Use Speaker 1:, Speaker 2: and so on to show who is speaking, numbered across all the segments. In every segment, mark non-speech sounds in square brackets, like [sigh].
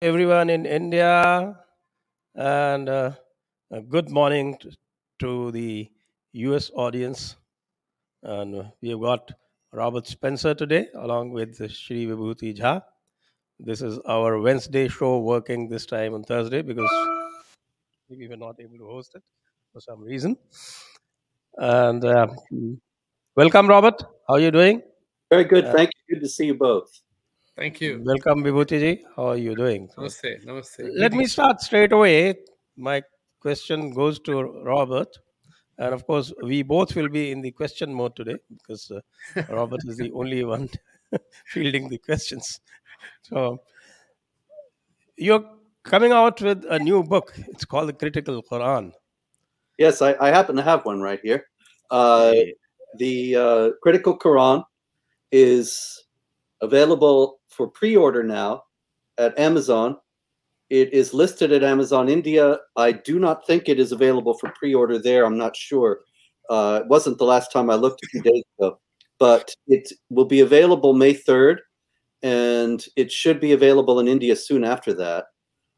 Speaker 1: everyone in India, and uh, good morning to, to the US audience. And we have got Robert Spencer today, along with Shri Vibhuti Jha. This is our Wednesday show, working this time on Thursday because we were not able to host it for some reason. And uh, welcome, Robert. How are you doing?
Speaker 2: Very good.
Speaker 1: Uh,
Speaker 2: Thank you. Good to see you both.
Speaker 3: Thank you.
Speaker 1: welcome, Vibhuti ji. How are you doing?
Speaker 3: Namaste. Namaste.
Speaker 1: let me start straight away. My question goes to Robert. And of course, we both will be in the question mode today because uh, [laughs] Robert is the only one [laughs] fielding the questions. So, you're coming out with a new book. It's called The Critical Quran.
Speaker 2: Yes, I, I happen to have one right here. Uh, the uh, Critical Quran is available for pre-order now at Amazon. It is listed at Amazon India. I do not think it is available for pre-order there. I'm not sure. Uh, it wasn't the last time I looked a few days ago, but it will be available May 3rd, and it should be available in India soon after that.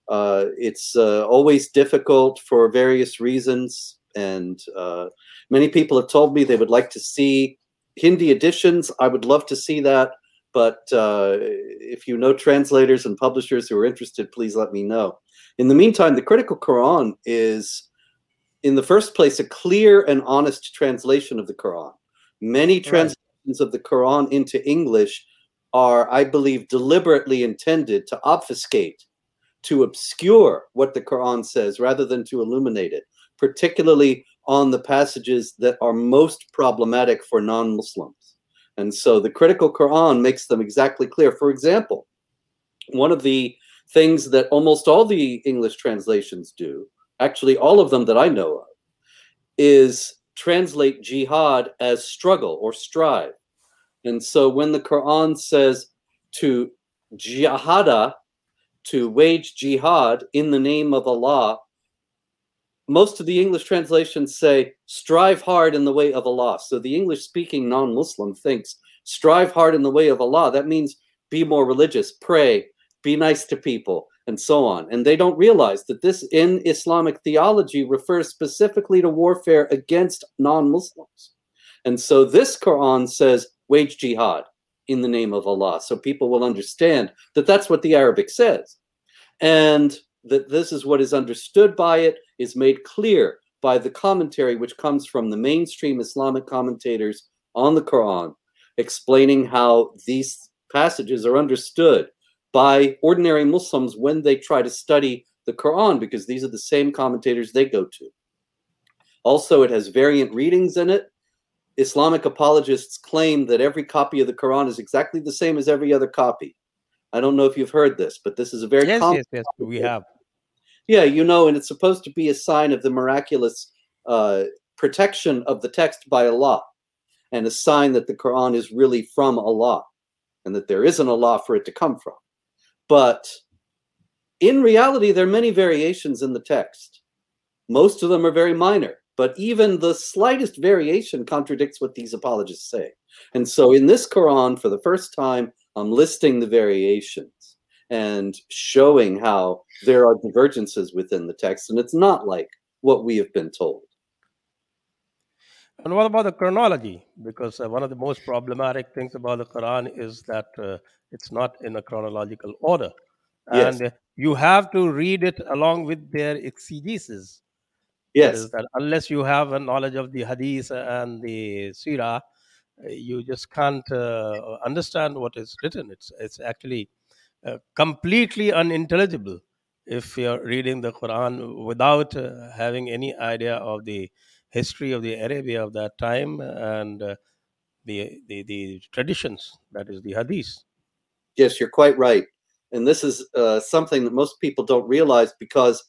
Speaker 2: Uh, it's uh, always difficult for various reasons, and uh, many people have told me they would like to see Hindi editions. I would love to see that, but uh, if you know translators and publishers who are interested, please let me know. In the meantime, the Critical Quran is, in the first place, a clear and honest translation of the Quran. Many
Speaker 1: Right.
Speaker 2: translations of the Quran into English are, I believe, deliberately intended to obfuscate to obscure what the Quran says rather than to illuminate it, particularly on the passages that are most problematic for non Muslims. And so the critical Quran makes them exactly clear. For example, one of the things that almost all the English translations do, actually, all of them that I know of, is translate jihad as struggle or strive. And so when the Quran says to jihada, to wage jihad in the name of Allah, most of the English translations say strive hard in the way of Allah. So the English speaking non Muslim thinks strive hard in the way of Allah. That means be more religious, pray, be nice to people, and so on. And they don't realize that this in Islamic theology refers specifically to warfare against non Muslims. And so this Quran says wage jihad in the name of Allah. So people will understand that that's what the Arabic says. And that this is what is understood by it is made clear by the commentary which comes from the mainstream Islamic commentators on the Quran, explaining how these passages are understood by ordinary Muslims when they try to study the Quran, because these are the same commentators they go to. Also, it has variant readings in it. Islamic apologists claim that every copy of the Quran is exactly the same as every other copy. I don't know if you've heard this, but this is a very
Speaker 1: Yes,
Speaker 2: common
Speaker 1: yes, yes, we have.
Speaker 2: Yeah, you know, and it's supposed to be a sign of the miraculous uh, protection of the text by Allah, and a sign that the Quran is really from Allah, and that there isn't a law for it to come from. But in reality, there are many variations in the text. Most of them are very minor, but even the slightest variation contradicts what these apologists say. And so in this Quran, for the first time, I'm listing the variations and showing how there are divergences within the text, and it's not like what we have been told.
Speaker 1: And what about the chronology? Because uh, one of the most problematic things about the Quran is that uh, it's not in a chronological order. And uh, you have to read it along with their exegesis.
Speaker 2: Yes,
Speaker 1: is that unless you have a knowledge of the hadith and the sirah, uh, you just can't uh, understand what is written. It's it's actually uh, completely unintelligible if you're reading the Quran without uh, having any idea of the history of the Arabia of that time and uh, the, the the traditions. That is the hadith.
Speaker 2: yes, you're quite right. And this is uh, something that most people don't realize because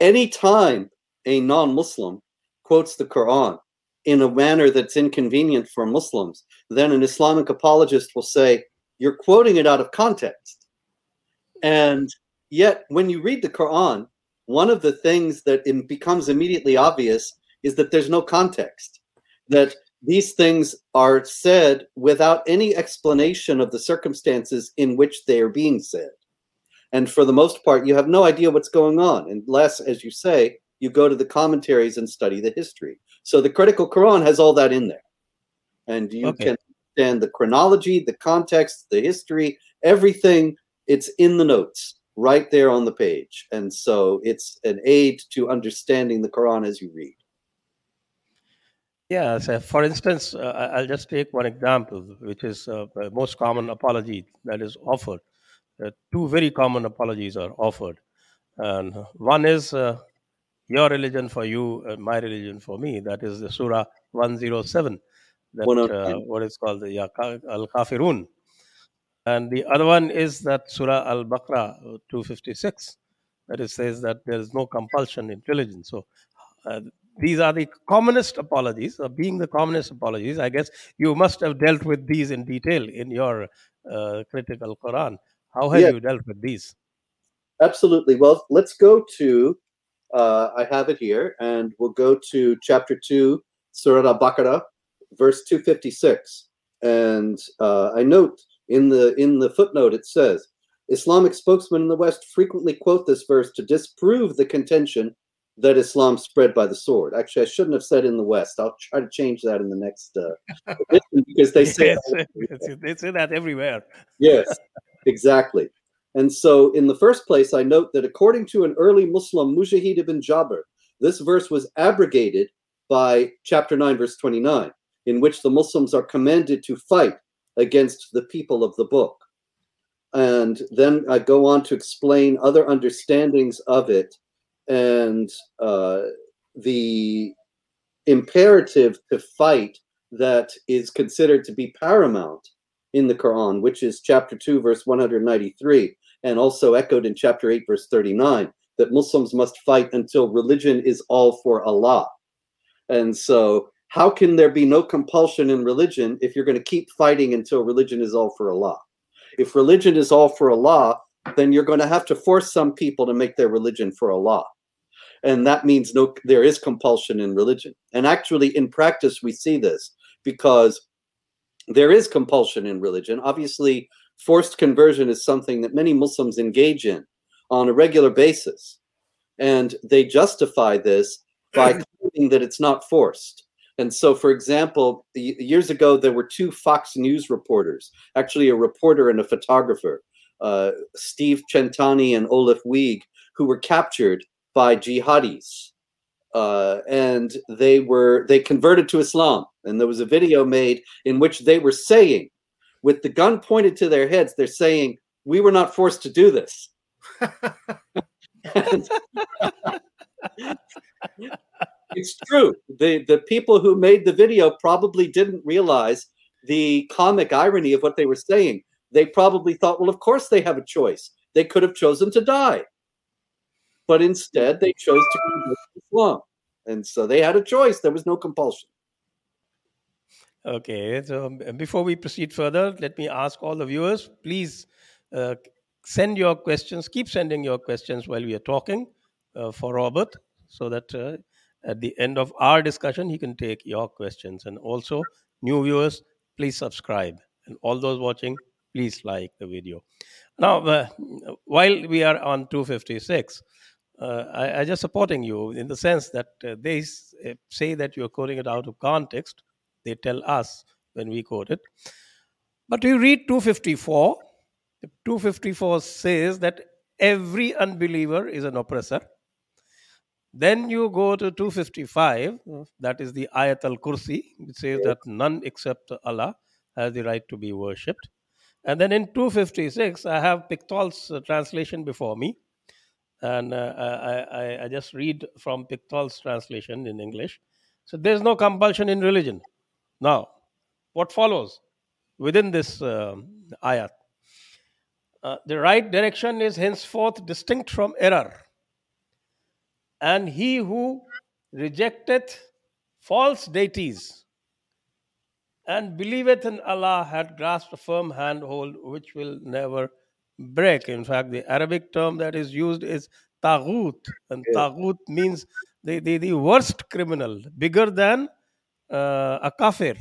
Speaker 2: anytime a non Muslim quotes the Quran in a manner that's inconvenient for Muslims, then an Islamic apologist will say, You're quoting it out of context. And yet, when you read the Quran, one of the things that becomes immediately obvious is that there's no context, that these things are said without any explanation of the circumstances in which they are being said. and for the most part, you have no idea what's going on, unless, as you say, you go to the commentaries and study the history. So the critical Quran has all that in there, and you
Speaker 1: Okay.
Speaker 2: can understand the chronology, the context, the history, everything. It's in the notes right there on the page, and so it's an aid to understanding the Quran as you read.
Speaker 1: Yeah, so for instance, uh, I'll just take one example, which is uh, the most common apology that is offered. Uh, two very common apologies are offered. And one is uh, your religion for you, my religion for me. That is the Surah 107, that uh, what is called the Al Kafirun. And the other one is that Surah Al Baqarah 256, that it says that there is no compulsion in religion. So uh, these are the commonest apologies. Uh, being the commonest apologies, I guess you must have dealt with these in detail in your uh, critical Quran. How have
Speaker 2: Yeah.
Speaker 1: you dealt with these?
Speaker 2: Absolutely. Well, let's go to, uh, I have it here, and we'll go to chapter 2, Surah Al Baqarah, verse 256. And uh, I note in the, in the footnote it says, Islamic spokesmen in the West frequently quote this verse to disprove the contention that Islam spread by the sword. Actually, I shouldn't have said in the West. I'll try to change that in the next uh, because they say
Speaker 1: yes, [laughs] yes, they say that everywhere.
Speaker 2: Yes, exactly. And so, in the first place, I note that according to an early Muslim, Mujahid ibn Jabr, this verse was abrogated by chapter 9, verse 29, in which the Muslims are commanded to fight against the people of the book. And then I go on to explain other understandings of it and uh, the imperative to fight that is considered to be paramount in the Quran, which is chapter 2, verse 193, and also echoed in chapter 8, verse 39, that Muslims must fight until religion is all for Allah. And so, how can there be no compulsion in religion if you're going to keep fighting until religion is all for Allah? If religion is all for Allah, then you're going to have to force some people to make their religion for Allah. And that means no there is compulsion in religion. And actually in practice we see this because there is compulsion in religion. Obviously, forced conversion is something that many Muslims engage in on a regular basis. And they justify this by claiming that it's not forced. And so, for example, y- years ago, there were two Fox News reporters, actually, a reporter and a photographer, uh, Steve Centanni and Olaf Wiig, who were captured by jihadis. Uh, and they were they converted to Islam, and there was a video made in which they were saying, with the gun pointed to their heads, they're saying, "We were not forced to do this." And [laughs] [laughs] [laughs] it's true. The the people who made the video probably didn't realize the comic irony of what they were saying. They probably thought, well, of course they have a choice. They could have chosen to die. But instead they chose to convert to Islam. And so they had a choice. There was no compulsion.
Speaker 1: Okay, so um, before we proceed further, let me ask all the viewers please uh, send your questions, keep sending your questions while we are talking uh, for Robert, so that uh, at the end of our discussion, he can take your questions. And also, new viewers, please subscribe. And all those watching, please like the video. Now, uh, while we are on 256, uh, I, I just supporting you in the sense that uh, they uh, say that you're quoting it out of context. They tell us when we quote it. But you read 254. 254 says that every unbeliever is an oppressor. Then you go to 255, uh, that is the Ayat al Kursi, which says that none except Allah has the right to be worshipped. And then in 256, I have Pickthall's uh, translation before me. And uh, I, I, I just read from Pickthall's translation in English. So there's no compulsion in religion. Now, what follows within this um, ayat? Uh, the right direction is henceforth distinct from error. And he who rejecteth false deities and believeth in Allah had grasped a firm handhold which will never break. In fact, the Arabic term that is used is taghut, and
Speaker 2: Yeah.
Speaker 1: taghut means the, the, the worst criminal, bigger than uh, a kafir.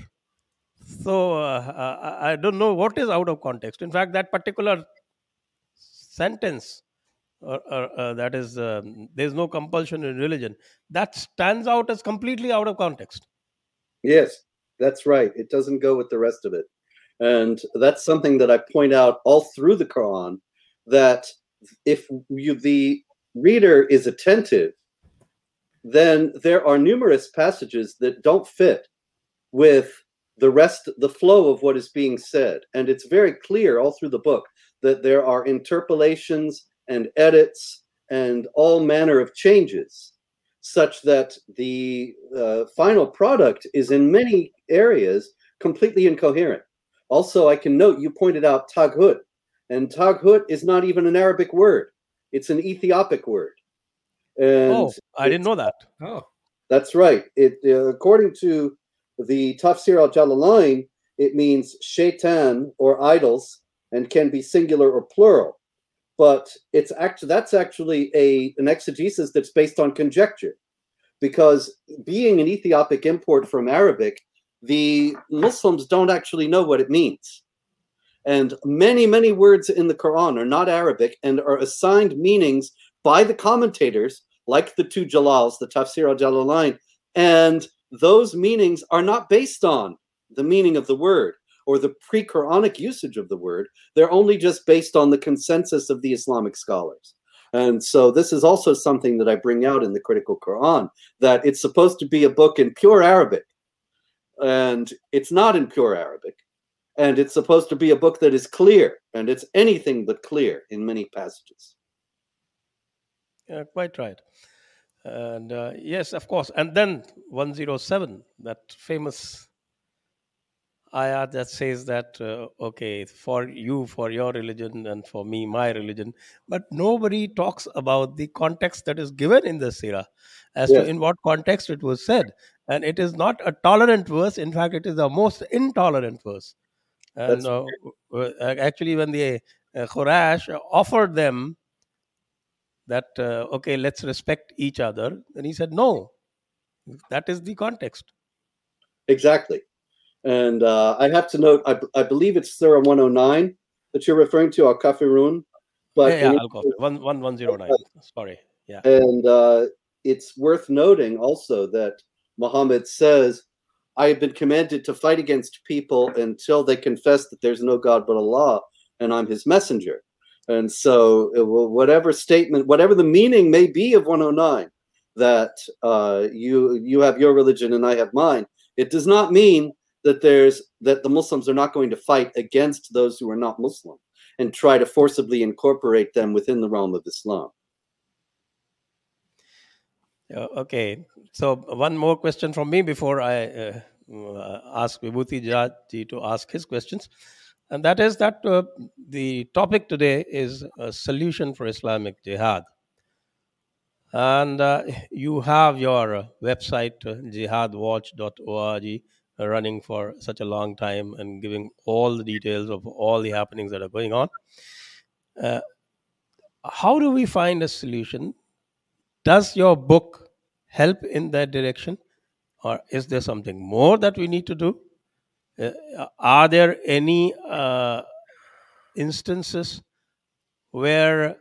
Speaker 1: So uh, I I don't know what is out of context. In fact, that particular sentence, or, or uh, that is, um, there's no compulsion in religion, that stands out as completely out of context.
Speaker 2: Yes, that's right. It doesn't go with the rest of it. And that's something that I point out all through the Quran that if you, the reader is attentive, then there are numerous passages that don't fit with the rest, the flow of what is being said. And it's very clear all through the book that there are interpolations and edits and all manner of changes, such that the uh, final product is in many areas completely incoherent. Also, I can note you pointed out taghut, and taghut is not even an Arabic word, it's an Ethiopic word.
Speaker 1: And oh, I didn't know that. Oh,
Speaker 2: that's right. It uh, according to the Tafsir al Jalalain, it means shaitan or idols and can be singular or plural. But it's actually that's actually a an exegesis that's based on conjecture, because being an Ethiopic import from Arabic, the Muslims don't actually know what it means. And many, many words in the Quran are not Arabic and are assigned meanings by the commentators, like the two Jalals, the Tafsir al Jalalain, and those meanings are not based on the meaning of the word or the pre Quranic usage of the word. They're only just based on the consensus of the Islamic scholars. And so this is also something that I bring out in the Critical Quran that it's supposed to be a book in pure Arabic. And it's not in pure Arabic. And it's supposed to be a book that is clear, and it's anything but clear in many passages.
Speaker 1: Yeah, quite right. And uh, yes, of course. And then 107, that famous ayah that says that, uh, okay, for you, for your religion, and for me, my religion. But nobody talks about the context that is given in the Sirah as yes. to in what context it was said. And it is not a tolerant verse. In fact, it is the most intolerant verse. And uh, actually, when the uh, Quraysh offered them that uh, okay let's respect each other and he said no that is the context
Speaker 2: exactly and uh, i have to note I, I believe it's surah 109 that you're referring to al kafirun
Speaker 1: but yeah, yeah One, one, 109 sorry. Yeah.
Speaker 2: And uh, it's worth noting also that muhammad says i have been commanded to fight against people until they confess that there's no god but allah and i'm his messenger. And so, whatever statement, whatever the meaning may be of 109, that uh, you you have your religion and I have mine, it does not mean that there's that the Muslims are not going to fight against those who are not Muslim and try to forcibly incorporate them within the realm of Islam.
Speaker 1: Okay, so one more question from me before I uh, uh ask Vibhuti Jha ji to ask his questions and that is that uh, the topic today is a solution for Islamic jihad. And uh, you have your uh, website, uh, jihadwatch.org, uh, running for such a long time and giving all the details of all the happenings that are going on. Uh, how do we find a solution? Does your book help in that direction? Or is there something more that we need to do? Uh, are there any uh, instances where uh,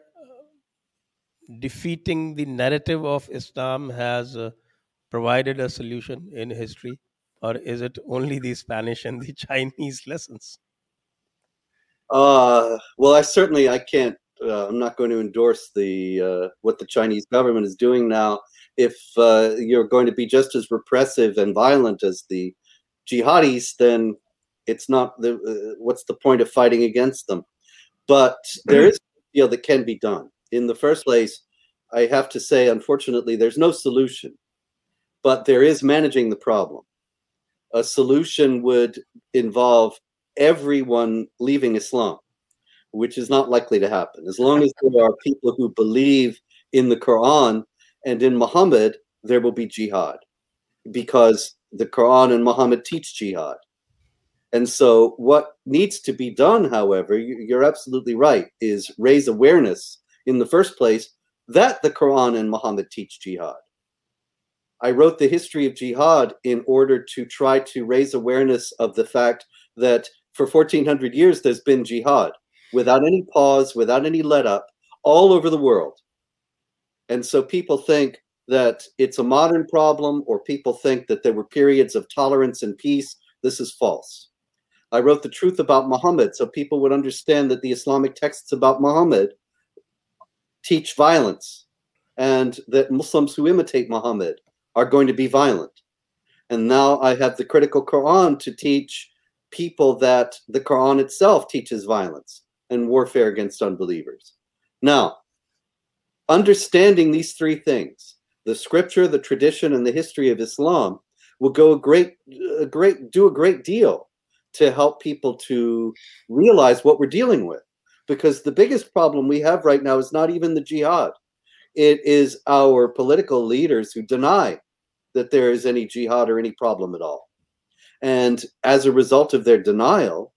Speaker 1: defeating the narrative of Islam has uh, provided a solution in history, or is it only the Spanish and the [laughs] Chinese lessons?
Speaker 2: Uh, well, I certainly I can't. Uh, I'm not going to endorse the uh, what the Chinese government is doing now. If uh, you're going to be just as repressive and violent as the jihadis, then it's not the uh, what's the point of fighting against them? But [clears throat] there is a deal that can be done. In the first place, I have to say, unfortunately, there's no solution, but there is managing the problem. A solution would involve everyone leaving Islam, which is not likely to happen. As long as there are people who believe in the Quran and in Muhammad, there will be jihad because the Quran and Muhammad teach jihad. And so, what needs to be done, however, you're absolutely right, is raise awareness in the first place that the Quran and Muhammad teach jihad. I wrote the history of jihad in order to try to raise awareness of the fact that for 1400 years there's been jihad. without any pause, without any let up, all over the world. And so people think that it's a modern problem, or people think that there were periods of tolerance and peace. This is false. I wrote the truth about Muhammad so people would understand that the Islamic texts about Muhammad teach violence and that Muslims who imitate Muhammad are going to be violent. And now I have the critical Quran to teach people that the Quran itself teaches violence and warfare against unbelievers. Now, understanding these three things, the scripture, the tradition, and the history of Islam, will go a great, a great, do a great deal to help people to realize what we're dealing with. Because the biggest problem we have right now is not even the jihad. It is our political leaders who deny that there is any jihad or any problem at all. And as a result of their denial,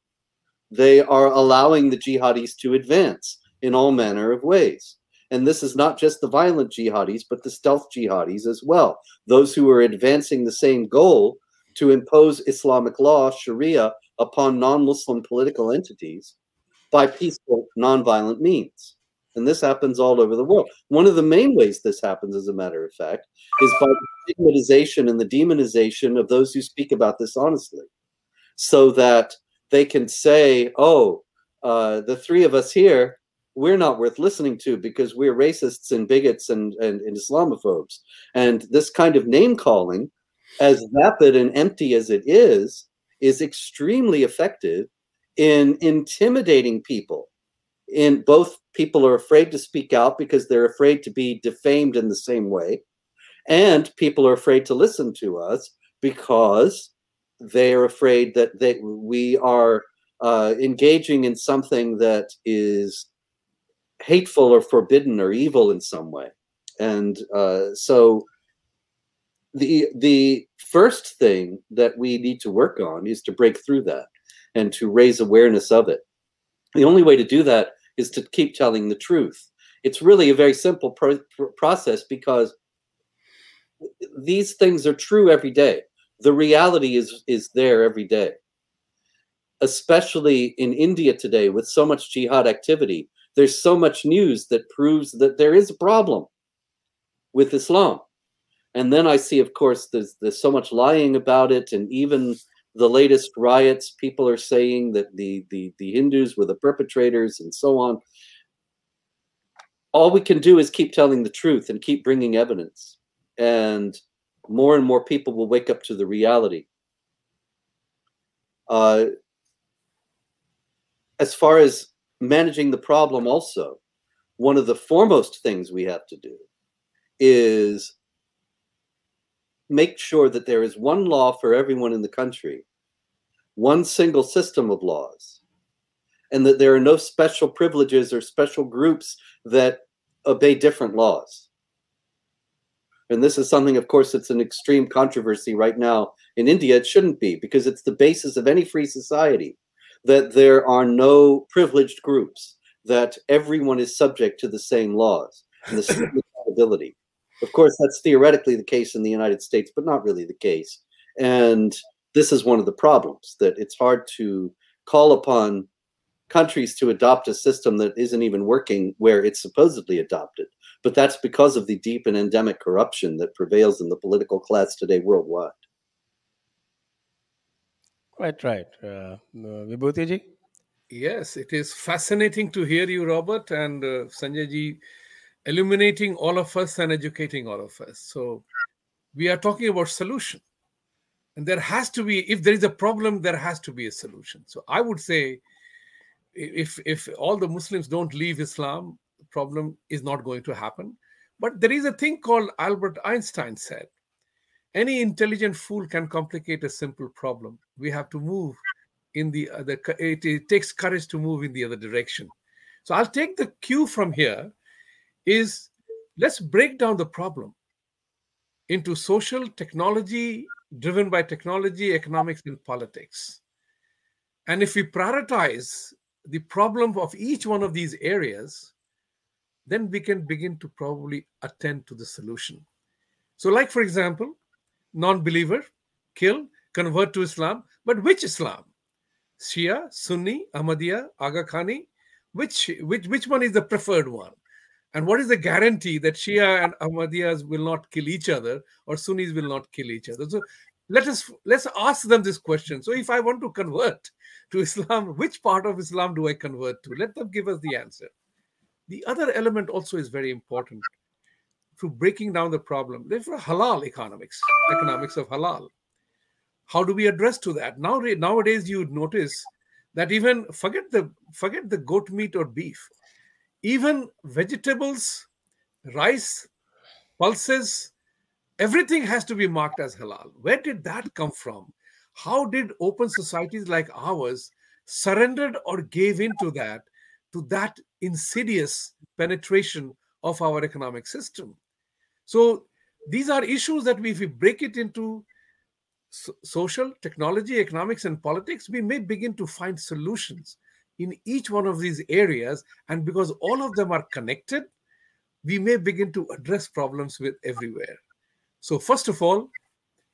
Speaker 2: they are allowing the jihadis to advance in all manner of ways. And this is not just the violent jihadis, but the stealth jihadis as well. Those who are advancing the same goal to impose Islamic law, Sharia, upon non Muslim political entities by peaceful, non-violent means. And this happens all over the world. One of the main ways this happens, as a matter of fact, is by the stigmatization and the demonization of those who speak about this honestly. So that they can say, oh, uh, the three of us here, we're not worth listening to because we're racists and bigots and, and, and Islamophobes. And this kind of name calling, as vapid and empty as it is, is extremely effective in intimidating people. In both people are afraid to speak out because they're afraid to be defamed in the same way, and people are afraid to listen to us because they are afraid that they we are uh, engaging in something that is hateful or forbidden or evil in some way. And uh, so the the first thing that we need to work on is to break through that and to raise awareness of it. The only way to do that is to keep telling the truth. It's really a very simple pro process because these things are true every day. The reality is is there every day. Especially in India today with so much jihad activity, there's so much news that proves that there is a problem with Islam. And then I see, of course, there's there's so much lying about it, and even the latest riots, people are saying that the the the Hindus were the perpetrators, and so on. All we can do is keep telling the truth and keep bringing evidence, and more and more people will wake up to the reality. Uh, as far as managing the problem also one of the foremost things we have to do is make sure that there is one law for everyone in the country one single system of laws and that there are no special privileges or special groups that obey different laws and this is something of course it's an extreme controversy right now in india it shouldn't be because it's the basis of any free society that there are no privileged groups, that everyone is subject to the same laws and the same [coughs] accountability. Of course, that's theoretically the case in the United States, but not really the case. And this is one of the problems that it's hard to call upon countries to adopt a system that isn't even working where it's supposedly adopted. But that's because of the deep and endemic corruption that prevails in the political class today worldwide.
Speaker 1: Quite right. Uh, Vibhuti ji?
Speaker 3: Yes, it is fascinating to hear you, Robert, and uh, Sanjay ji illuminating all of us and educating all of us. So we are talking about solution. And there has to be, if there is a problem, there has to be a solution. So I would say if if all the Muslims don't leave Islam, the problem is not going to happen. But there is a thing called Albert Einstein said any intelligent fool can complicate a simple problem. We have to move in the other, it, it takes courage to move in the other direction. So I'll take the cue from here is let's break down the problem into social technology driven by technology, economics, and politics. And if we prioritize the problem of each one of these areas, then we can begin to probably attend to the solution. So, like for example, non believer, kill, convert to Islam. But which Islam? Shia, Sunni, Ahmadiyya, Aga Khani, which which which one is the preferred one and what is the guarantee that shia and ahmadiyas will not kill each other or sunnis will not kill each other? So let us let's ask them this question. So if i want to convert to islam which part of islam do i convert to? Let them give us the answer. The other element also is very important. To breaking down the problem there's halal economics economics of halal. How do we address to that? Now nowadays you notice that even forget the forget the goat meat or beef even vegetables rice pulses everything has to be marked as halal. Where did that come from? How did open societies like ours surrendered or gave into that to that insidious penetration of our economic system? So these are issues that we, if we break it into social, technology, economics, and politics, we may begin to find solutions in each one of these areas. And because all of them are connected, we may begin to address problems with everywhere. So, first of all,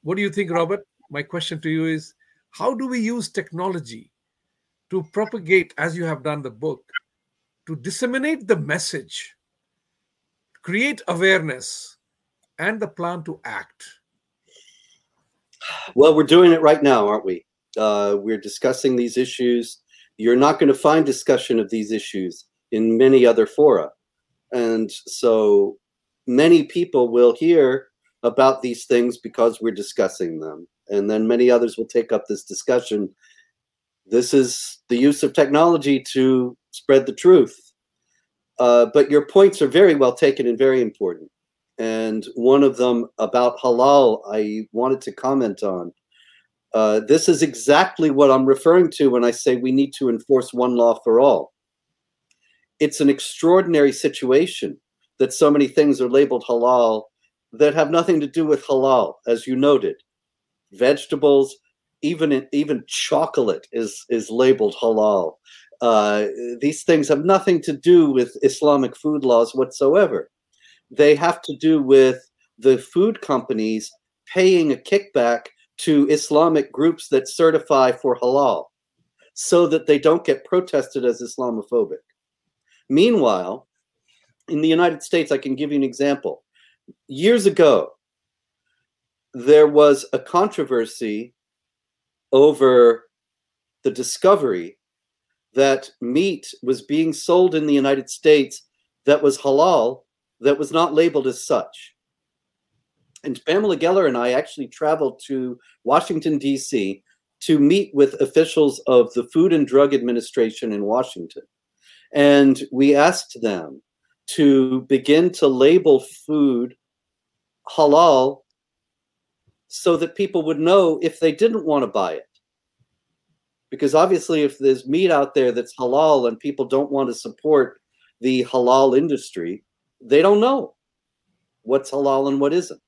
Speaker 3: what do you think, Robert? My question to you is how do we use technology to propagate, as you have done the book, to disseminate the message, create awareness, and the plan to act?
Speaker 2: Well, we're doing it right now, aren't we? Uh, we're discussing these issues. You're not going to find discussion of these issues in many other fora. And so many people will hear about these things because we're discussing them. And then many others will take up this discussion. This is the use of technology to spread the truth. Uh, but your points are very well taken and very important and one of them about halal I wanted to comment on. Uh, this is exactly what I'm referring to when I say we need to enforce one law for all. It's an extraordinary situation that so many things are labeled halal that have nothing to do with halal, as you noted. Vegetables, even even chocolate is is labeled halal. Uh, these things have nothing to do with Islamic food laws whatsoever they have to do with the food companies paying a kickback to Islamic groups that certify for halal so that they don't get protested as Islamophobic. Meanwhile, in the United States, I can give you an example. Years ago, there was a controversy over the discovery that meat was being sold in the United States that was halal that was not labeled as such. And Pamela Geller and I actually traveled to Washington, D.C. to meet with officials of the Food and Drug Administration in Washington. And we asked them to begin to label food halal so that people would know if they didn't want to buy it. Because obviously, if there's meat out there that's halal and people don't want to support the halal industry, they don't know what's halal and what isn't.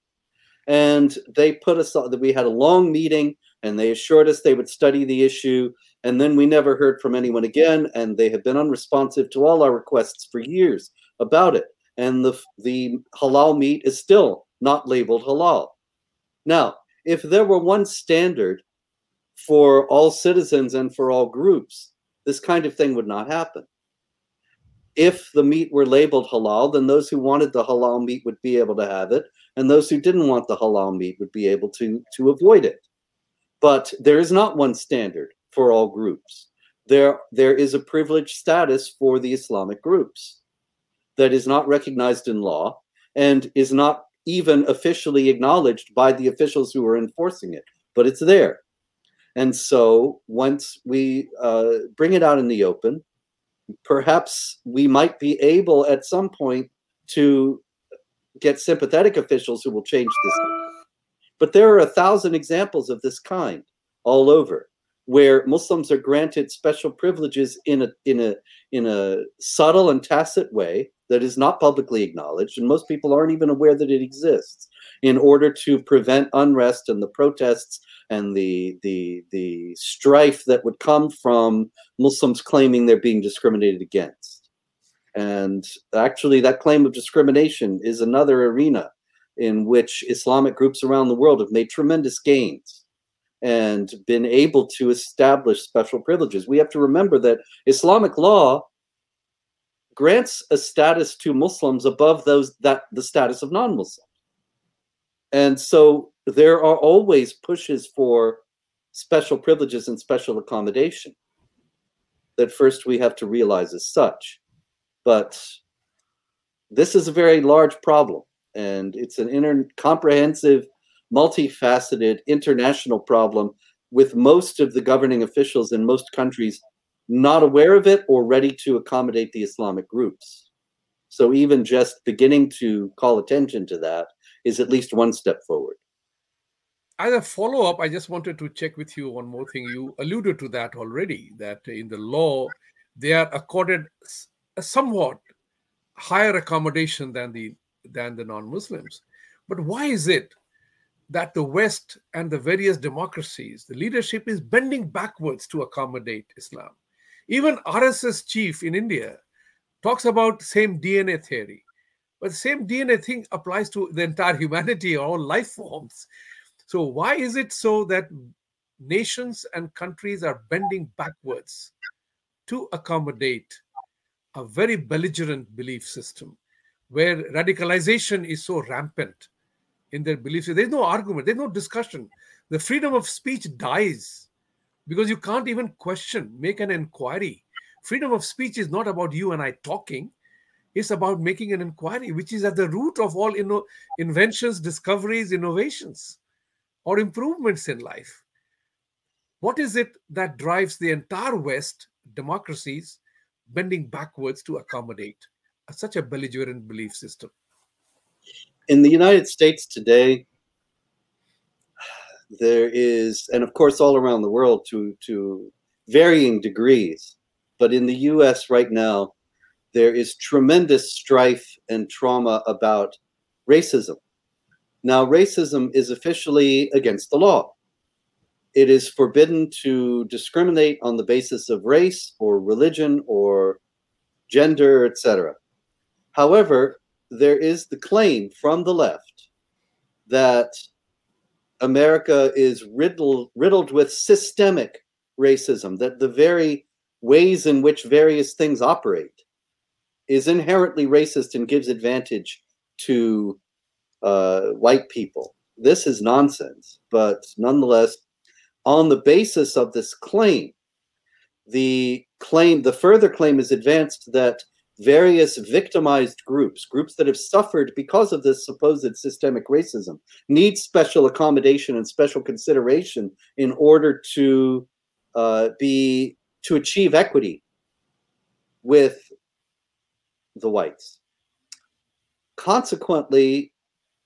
Speaker 2: And they put us on that we had a long meeting and they assured us they would study the issue. And then we never heard from anyone again. And they have been unresponsive to all our requests for years about it. And the, the halal meat is still not labeled halal. Now, if there were one standard for all citizens and for all groups, this kind of thing would not happen if the meat were labeled halal, then those who wanted the halal meat would be able to have it, and those who didn't want the halal meat would be able to, to avoid it. But there is not one standard for all groups. There, there is a privileged status for the Islamic groups that is not recognized in law and is not even officially acknowledged by the officials who are enforcing it, but it's there. And so once we uh, bring it out in the open, perhaps we might be able at some point to get sympathetic officials who will change this. But there are a thousand examples of this kind all over where Muslims are granted special privileges in a in a in a subtle and tacit way that is not publicly acknowledged and most people aren't even aware that it exists in order to prevent unrest and the protests and the the the strife that would come from Muslims claiming they're being discriminated against. And actually, that claim of discrimination is another arena in which Islamic groups around the world have made tremendous gains and been able to establish special privileges. We have to remember that Islamic law grants a status to Muslims above those that the status of non-Muslims. And so there are always pushes for special privileges and special accommodation that first we have to realize as such. But this is a very large problem, and it's an inter- comprehensive, multifaceted international problem with most of the governing officials in most countries not aware of it or ready to accommodate the Islamic groups. So even just beginning to call attention to that is at least one step forward.
Speaker 3: As a follow up, I just wanted to check with you one more thing. You alluded to that already, that in the law, they are accorded a somewhat higher accommodation than the than the non-Muslims. But why is it that the West and the various democracies, the leadership is bending backwards to accommodate Islam? Even RSS chief in India talks about same DNA theory. But the same DNA thing applies to the entire humanity, [laughs] all life forms. So why is it so that nations and countries are bending backwards to accommodate a very belligerent belief system where radicalization is so rampant in their beliefs? There's no argument, there's no discussion. The freedom of speech dies because you can't even question, make an inquiry. Freedom of speech is not about you and I talking. It's about making an inquiry, which is at the root of all inno- inventions, discoveries, innovations, or improvements in life. What is it that drives the entire West democracies bending backwards to accommodate such a belligerent belief system?
Speaker 2: In the United States today, there is, and of course, all around the world to to varying degrees, but in the U.S. right now, there is tremendous strife and trauma about racism. Now, racism is officially against the law. It is forbidden to discriminate on the basis of race or religion or gender, etc. However, there is the claim from the left that America is riddled, riddled with systemic racism, that the very ways in which various things operate is inherently racist and gives advantage to uh, white people. This is nonsense, but nonetheless, on the basis of this claim, the claim, the further claim is advanced that various victimized groups, groups that have suffered because of this supposed systemic racism, need special accommodation and special consideration in order to uh, be to achieve equity with the whites. Consequently,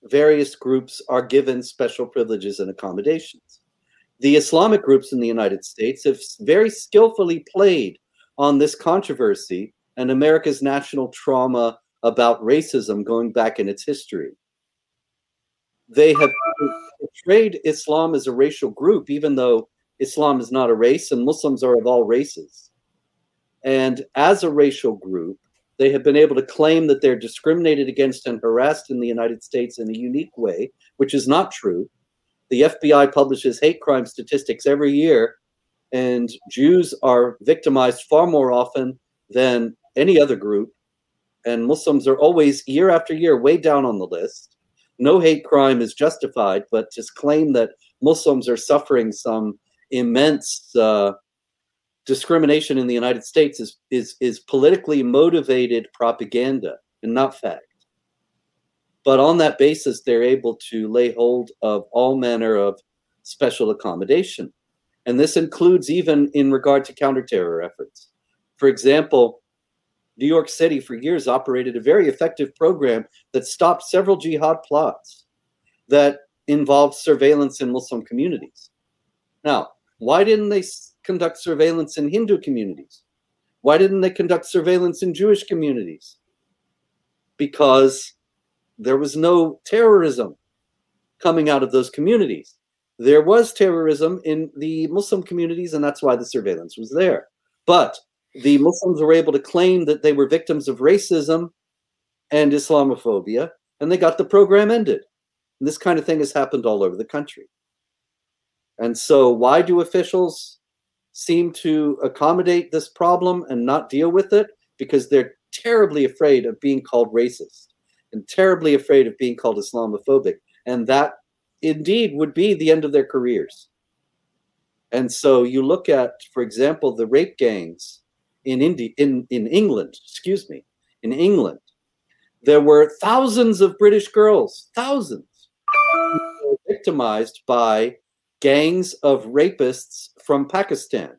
Speaker 2: various groups are given special privileges and accommodations. The Islamic groups in the United States have very skillfully played on this controversy and America's national trauma about racism going back in its history. They have portrayed Islam as a racial group, even though Islam is not a race and Muslims are of all races. And as a racial group, they have been able to claim that they're discriminated against and harassed in the United States in a unique way, which is not true. The FBI publishes hate crime statistics every year, and Jews are victimized far more often than any other group. And Muslims are always, year after year, way down on the list. No hate crime is justified, but just claim that Muslims are suffering some immense uh, discrimination in the United States is, is, is politically motivated propaganda and not fact. But on that basis, they're able to lay hold of all manner of special accommodation. And this includes even in regard to counterterror efforts. For example, New York City for years operated a very effective program that stopped several jihad plots that involved surveillance in Muslim communities. Now, why didn't they conduct surveillance in Hindu communities? Why didn't they conduct surveillance in Jewish communities? Because there was no terrorism coming out of those communities. There was terrorism in the Muslim communities, and that's why the surveillance was there. But the Muslims were able to claim that they were victims of racism and Islamophobia, and they got the program ended. And this kind of thing has happened all over the country. And so, why do officials seem to accommodate this problem and not deal with it because they're terribly afraid of being called racist and terribly afraid of being called Islamophobic. And that indeed would be the end of their careers. And so you look at, for example, the rape gangs in India, in, in England, excuse me, in England, there were thousands of British girls, thousands, victimized by gangs of rapists from Pakistan.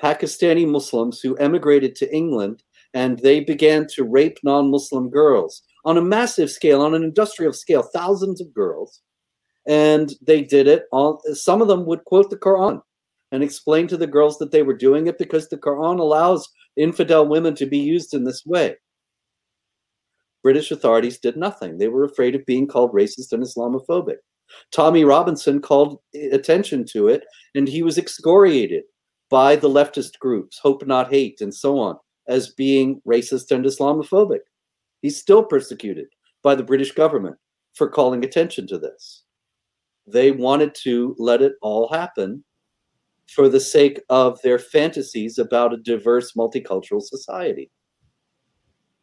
Speaker 2: Pakistani Muslims who emigrated to England and they began to rape non Muslim girls on a massive scale, on an industrial scale, thousands of girls. And they did it. All, some of them would quote the Quran and explain to the girls that they were doing it because the Quran allows infidel women to be used in this way. British authorities did nothing. They were afraid of being called racist and Islamophobic. Tommy Robinson called attention to it and he was excoriated by the leftist groups, Hope Not Hate, and so on, as being racist and Islamophobic. He's still persecuted by the British government for calling attention to this. They wanted to let it all happen for the sake of their fantasies about a diverse multicultural society.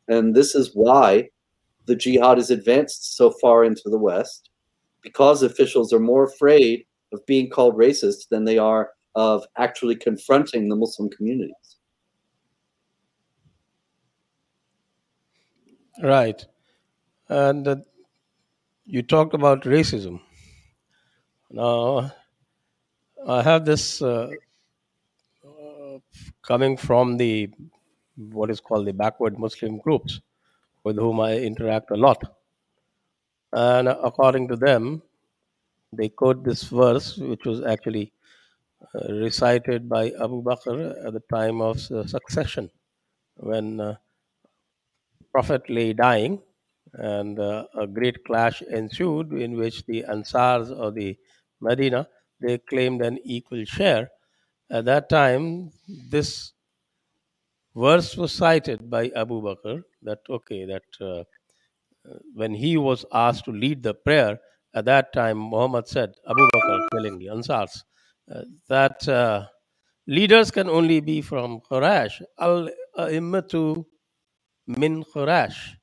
Speaker 2: And this is why the jihad has advanced so far into the West, because officials are more afraid of being called racist than they are of actually confronting the Muslim communities.
Speaker 1: Right. And uh, you talked about racism. Now, I have this uh, uh, coming from the what is called the backward Muslim groups with whom I interact a lot. And according to them, they quote this verse, which was actually uh, recited by Abu Bakr at the time of succession, when uh, Prophet lay dying, and uh, a great clash ensued in which the Ansars of the Medina they claimed an equal share. At that time, this verse was cited by Abu Bakr that okay that uh, when he was asked to lead the prayer at that time Muhammad said Abu Bakr telling the Ansars uh, that uh, leaders can only be from Quraysh al immatu min Quraysh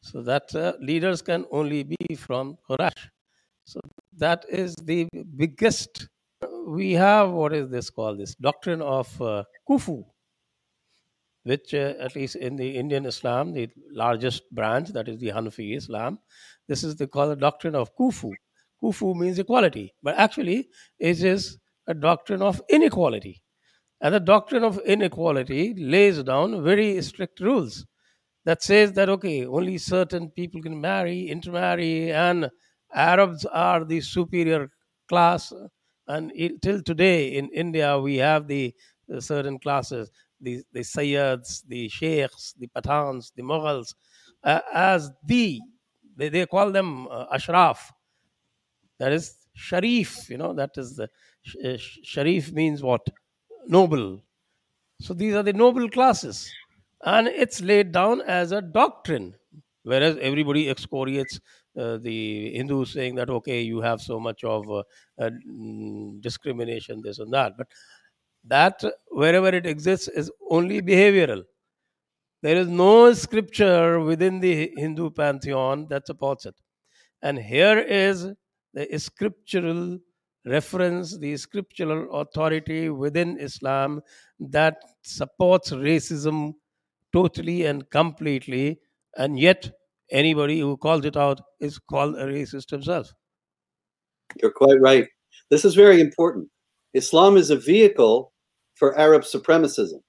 Speaker 1: so that uh, leaders can only be from Quraysh so that is the biggest we have what is this called this doctrine of uh, kufu which uh, at least in the indian islam the largest branch that is the hanafi islam this is the called the doctrine of kufu kufu means equality but actually it is a doctrine of inequality. And the doctrine of inequality lays down very strict rules that says that okay only certain people can marry intermarry and Arabs are the superior class, and it, till today in India we have the, the certain classes, the the Sayyids, the Sheikhs, the Pathans, the Mughals, uh, as the they, they call them uh, Ashraf. That is Sharif. You know that is the uh, Sharif means what noble. So these are the noble classes, and it's laid down as a doctrine. Whereas everybody excoriates uh, the Hindus saying that okay, you have so much of uh, uh, mm, discrimination, this and that, but that wherever it exists is only behavioral. There is no scripture within the Hindu pantheon that supports it, and here is the scriptural reference, the scriptural authority within Islam that supports racism totally and completely and yet anybody who calls it out is called a racist himself.
Speaker 2: You're quite right. This is very important. Islam is a vehicle for Arab supremacism,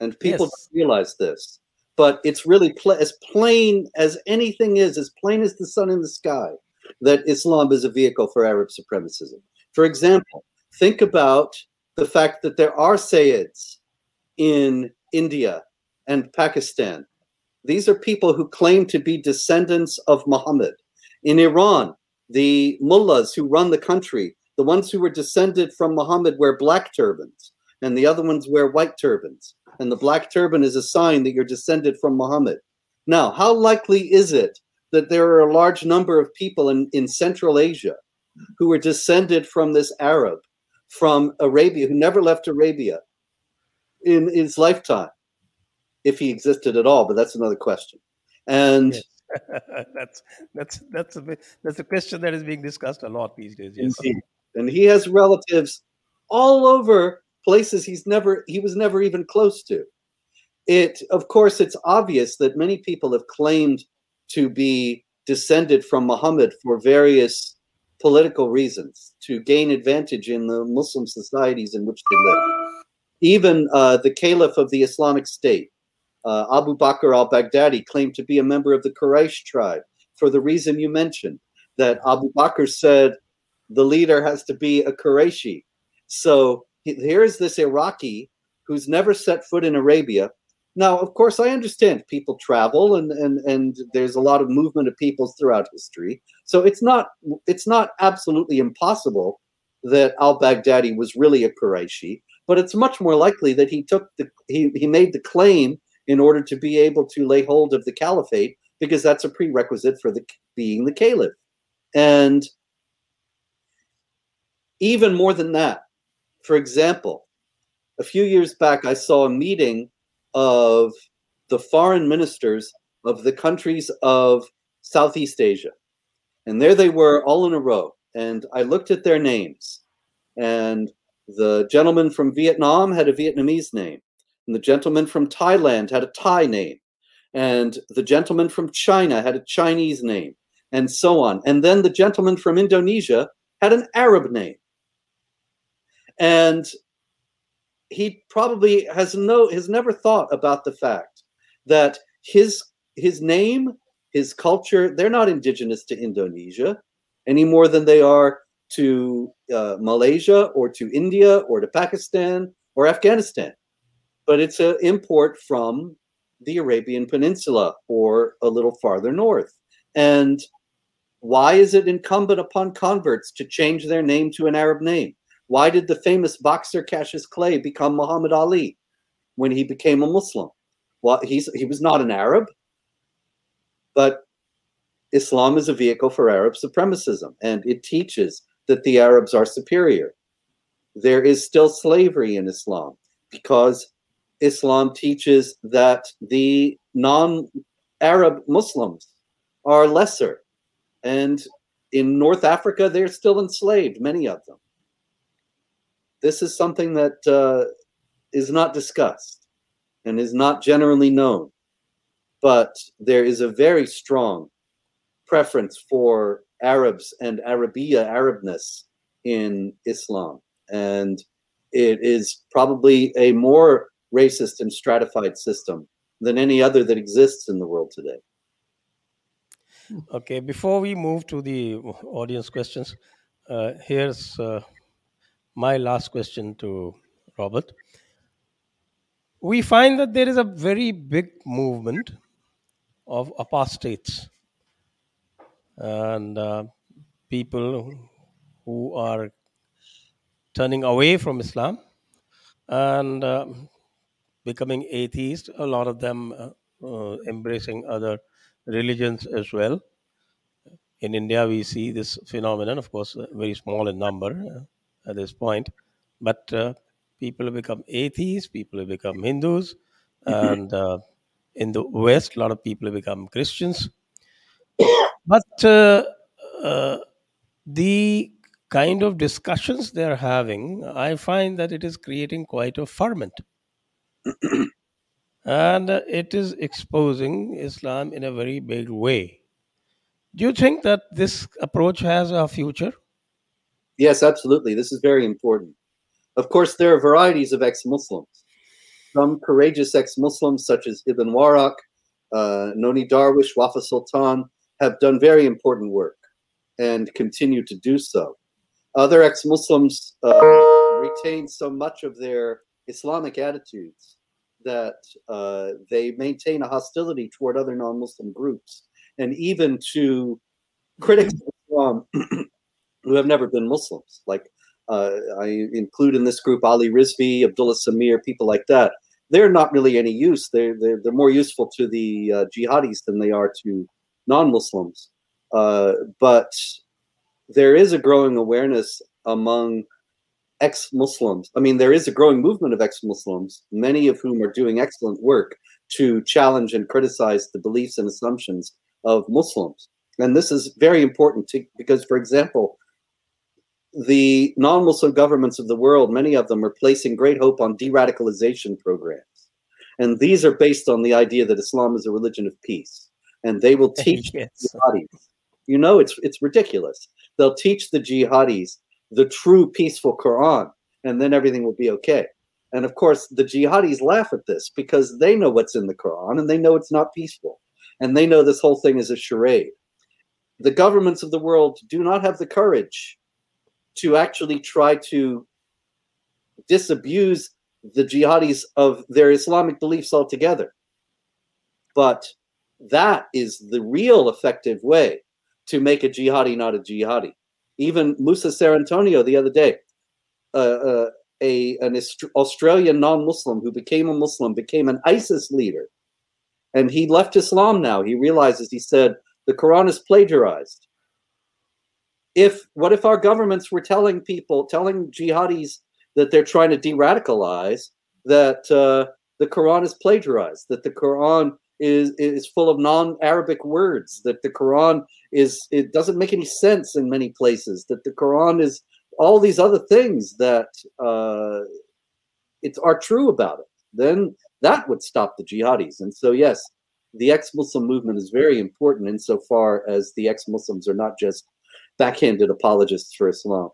Speaker 2: and people yes. don't realize this. But it's really pl- as plain as anything is, as plain as the sun in the sky, that Islam is a vehicle for Arab supremacism. For example, think about the fact that there are Sayyids in India and Pakistan these are people who claim to be descendants of Muhammad. In Iran, the mullahs who run the country, the ones who were descended from Muhammad wear black turbans, and the other ones wear white turbans. And the black turban is a sign that you're descended from Muhammad. Now, how likely is it that there are a large number of people in, in Central Asia who were descended from this Arab from Arabia, who never left Arabia in his lifetime? If he existed at all, but that's another question. And
Speaker 1: Yes. [laughs] that's that's that's a that's a question that is being discussed a lot these days. Yes.
Speaker 2: Indeed. and he has relatives all over places he's never he was never even close to it of course it's obvious that many people have claimed to be descended from muhammad for various political reasons to gain advantage in the muslim societies in which they live even uh, the caliph of the islamic state uh, abu bakr al-baghdadi claimed to be a member of the quraysh tribe for the reason you mentioned that abu bakr said the leader has to be a Qurayshi. So here's this Iraqi who's never set foot in Arabia. Now, of course, I understand people travel and, and, and there's a lot of movement of peoples throughout history. So it's not it's not absolutely impossible that al-Baghdadi was really a Qurayshi, but it's much more likely that he took the he, he made the claim in order to be able to lay hold of the caliphate because that's a prerequisite for the being the caliph. And even more than that, for example, a few years back, I saw a meeting of the foreign ministers of the countries of Southeast Asia. And there they were all in a row. And I looked at their names. And the gentleman from Vietnam had a Vietnamese name. And the gentleman from Thailand had a Thai name. And the gentleman from China had a Chinese name. And so on. And then the gentleman from Indonesia had an Arab name and he probably has no has never thought about the fact that his his name his culture they're not indigenous to indonesia any more than they are to uh, malaysia or to india or to pakistan or afghanistan but it's an import from the arabian peninsula or a little farther north and why is it incumbent upon converts to change their name to an arab name why did the famous boxer Cassius Clay become Muhammad Ali when he became a Muslim? Well, he's, he was not an Arab, but Islam is a vehicle for Arab supremacism, and it teaches that the Arabs are superior. There is still slavery in Islam because Islam teaches that the non Arab Muslims are lesser. And in North Africa, they're still enslaved, many of them this is something that uh, is not discussed and is not generally known. But there is a very strong preference for Arabs and Arabia, Arabness in Islam. And it is probably a more racist and stratified system than any other that exists in the world today.
Speaker 1: Okay, before we move to the audience questions, uh, here's uh, my last question to Robert. We find that there is a very big movement of apostates and uh, people who are turning away from Islam and uh, becoming atheist, a lot of them uh, uh, embracing other religions as well. In India, we see this phenomenon, of course, uh, very small in number uh, at this point, but uh, people have become atheists, people have become Hindus, and uh, in the West, a lot of people have become Christians. [coughs] But uh, uh, the kind of discussions they're having, I find that it is creating quite a ferment. And it is exposing Islam in a very big way. Do you think that this approach has a future?
Speaker 2: Yes, absolutely. This is very important. Of course, there are varieties of ex Muslims. Some courageous ex Muslims, such as Ibn Warraq, uh, Nonie Darwish, Wafa Sultan, have done very important work and continue to do so. Other ex Muslims uh, retain so much of their Islamic attitudes that uh, they maintain a hostility toward other non Muslim groups and even to critics Islam [clears throat] who have never been Muslims. Like uh, I include in this group Ali Rizvi, Abdullah Sameer, people like that. They're not really any use. They're, they're, they're more useful to the uh, jihadis than they are to non Muslims. Uh, but there is a growing awareness among ex Muslims. I mean, there is a growing movement of ex Muslims, many of whom are doing excellent work to challenge and criticize the beliefs and assumptions of Muslims. And this is very important to, because, for example, the non Muslim governments of the world, many of them are placing great hope on de radicalization programs. And these are based on the idea that Islam is a religion of peace. And they will [laughs] teach
Speaker 1: Yes.
Speaker 2: jihadis. You know, it's it's ridiculous. They'll teach the jihadis the true peaceful Quran, and then everything will be okay. And of course, the jihadis laugh at this because they know what's in the Quran and they know it's not peaceful. And they know this whole thing is a charade. The governments of the world do not have the courage to actually try to disabuse the jihadis of their Islamic beliefs altogether. But that is the real effective way to make a jihadi not a jihadi. Even Musa Cerantonio the other day, uh, uh, a an Aust- Australian non-Muslim who became a Muslim became an ISIS leader, and he left Islam now. He realizes he said the Quran is plagiarized. If what if our governments were telling people, telling jihadis that they're trying to de-radicalize, that uh, the Quran is plagiarized, that the Quran is is full of non-Arabic words, that the Quran is it doesn't make any sense in many places, that the Quran is all these other things that uh, it's are true about it, then that would stop the jihadis. And so, yes, the ex-Muslim movement is very important insofar as the ex-Muslims are not just backhanded apologists for Islam.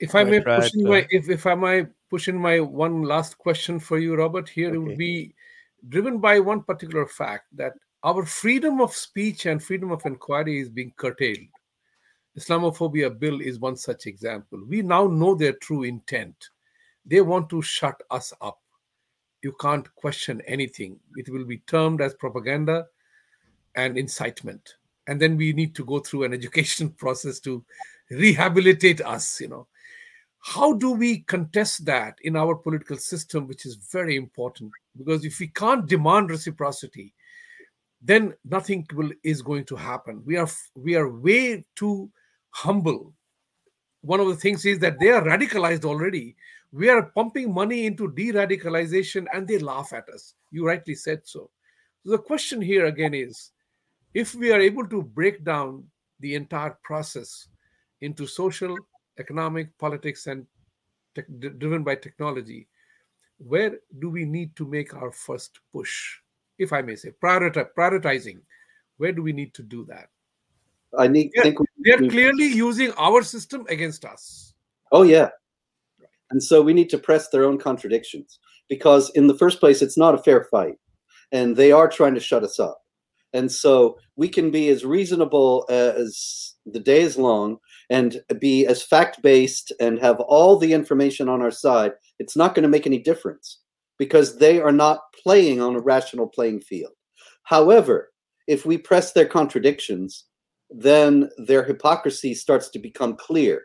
Speaker 3: If I may
Speaker 1: Quite
Speaker 3: push in
Speaker 1: right,
Speaker 3: my if, if I might push in my one last question for you, Robert, here it would be driven by one particular fact that our freedom of speech and freedom of inquiry is being curtailed. Islamophobia bill is one such example. We now know their true intent. They want to shut us up. You can't question anything. It will be termed as propaganda and incitement. And then we need to go through an [laughs] education process to rehabilitate us, you know how do we contest that in our political system which is very important? Because if we can't demand reciprocity then nothing will is going to happen. We are we are way too humble. One of the things is that they are radicalized already. We are pumping money into de-radicalization and they laugh at us. You rightly said so. So the question here again is if we are able to break down the entire process into social economic politics and tech, driven by technology where do we need to make our first push if i may say prioritizing where do we need to do that
Speaker 2: I need,
Speaker 3: Yeah,
Speaker 2: think we
Speaker 3: they are
Speaker 2: we-
Speaker 3: clearly using our system against us
Speaker 2: Oh yeah. And so we need to press their own contradictions because in the first place it's not a fair fight and they are trying to shut us up. And so we can be as reasonable uh, as the day is long and be as fact-based and have all the information on our side. It's not going to make any difference because they are not playing on a rational playing field. However, if we press their contradictions, then their hypocrisy starts to become clear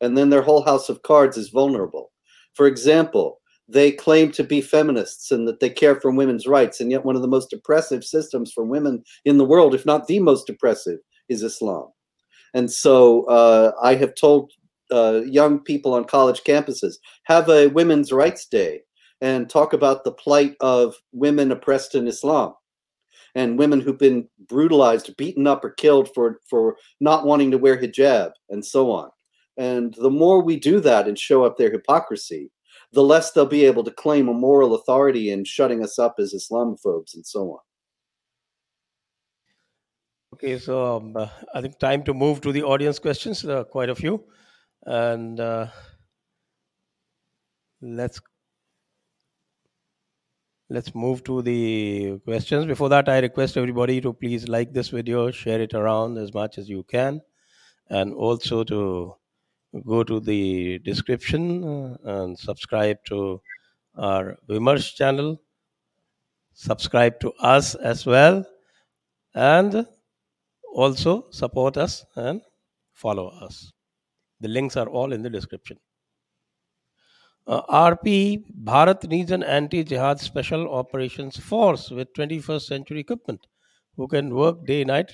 Speaker 2: and then their whole house of cards is vulnerable. For example, they claim to be feminists and that they care for women's rights, and yet one of the most oppressive systems for women in the world, if not the most oppressive, is Islam. And so uh, I have told uh, young people on college campuses have a Women's Rights Day and talk about the plight of women oppressed in Islam and women who've been brutalized, beaten up, or killed for, for not wanting to wear hijab, and so on. And the more we do that and show up their hypocrisy, the less they'll be able to claim a moral authority in shutting us up as Islamophobes and so on.
Speaker 1: Okay, so um, I think time to move to the audience questions. There are quite a few, and uh, let's let's move to the questions. Before that, I request everybody to please like this video, share it around as much as you can, and also to go to the description uh, and subscribe to our Vimarsh channel. Subscribe to us as well, and also support us and follow us. The links are all in the description. Uh, RP Bharat needs an anti jihad special operations force with 21st century equipment who can work day and night